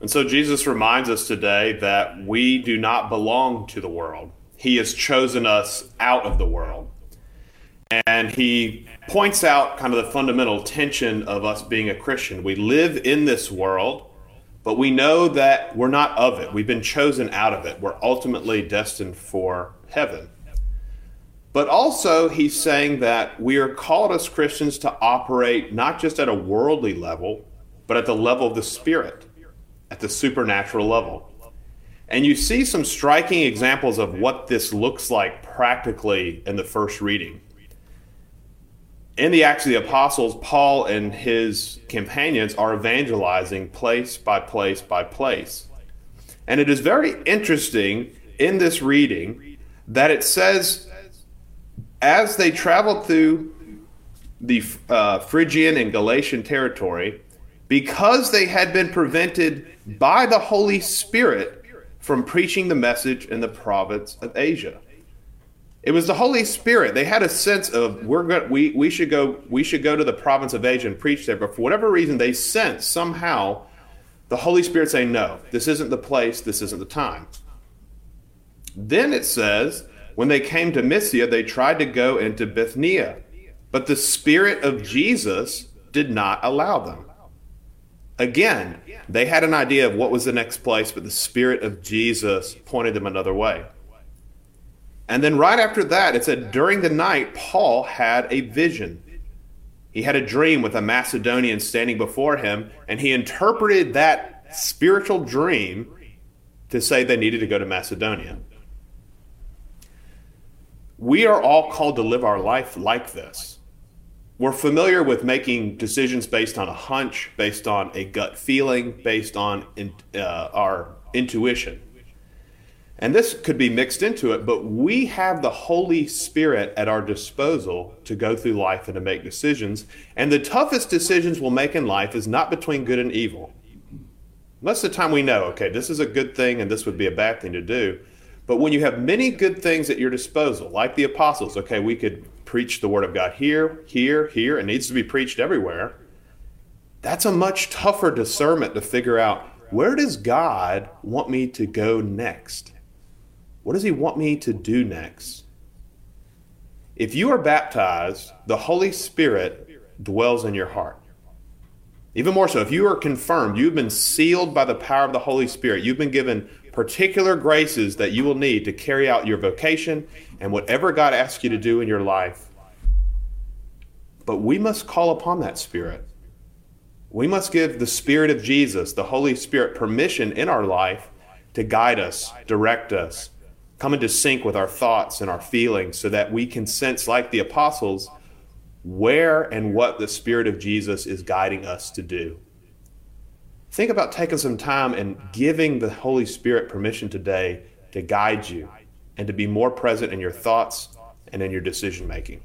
And so Jesus reminds us today that we do not belong to the world. He has chosen us out of the world. And he points out kind of the fundamental tension of us being a Christian. We live in this world, but we know that we're not of it. We've been chosen out of it. We're ultimately destined for heaven. But also, he's saying that we are called as Christians to operate not just at a worldly level, but at the level of the Spirit, at the supernatural level. And you see some striking examples of what this looks like practically in the first reading in the Acts of the Apostles, Paul and his companions are evangelizing place by place by place. And it is very interesting in this reading that it says, as they traveled through the uh, Phrygian and Galatian territory, because they had been prevented by the Holy Spirit from preaching the message in the province of Asia. It was the Holy Spirit. They had a sense of we're going we we should go we should go to the province of Asia and preach there. But for whatever reason, they sense somehow the Holy Spirit saying, "No, this isn't the place. This isn't the time." Then it says, when they came to Mysia, they tried to go into Bithynia, but the Spirit of Jesus did not allow them. Again, they had an idea of what was the next place, but the Spirit of Jesus pointed them another way. And then right after that, it said, during the night, Paul had a vision. He had a dream with a Macedonian standing before him, and he interpreted that spiritual dream to say they needed to go to Macedonia. We are all called to live our life like this. We're familiar with making decisions based on a hunch, based on a gut feeling, based on uh, our intuition. And this could be mixed into it, but we have the Holy Spirit at our disposal to go through life and to make decisions. And the toughest decisions we'll make in life is not between good and evil. Most of the time we know, okay, this is a good thing and this would be a bad thing to do. But when you have many good things at your disposal, like the apostles, okay, we could preach the word of God here, here, here, it needs to be preached everywhere. That's a much tougher discernment to figure out where does God want me to go next? What does he want me to do next? If you are baptized, the Holy Spirit dwells in your heart. Even more so, if you are confirmed, you've been sealed by the power of the Holy Spirit, you've been given particular graces that you will need to carry out your vocation and whatever God asks you to do in your life. But we must call upon that Spirit. We must give the Spirit of Jesus, the Holy Spirit, permission in our life to guide us, direct us, come into sync with our thoughts and our feelings so that we can sense, like the apostles, where and what the Spirit of Jesus is guiding us to do. Think about taking some time and giving the Holy Spirit permission today to guide you and to be more present in your thoughts and in your decision making.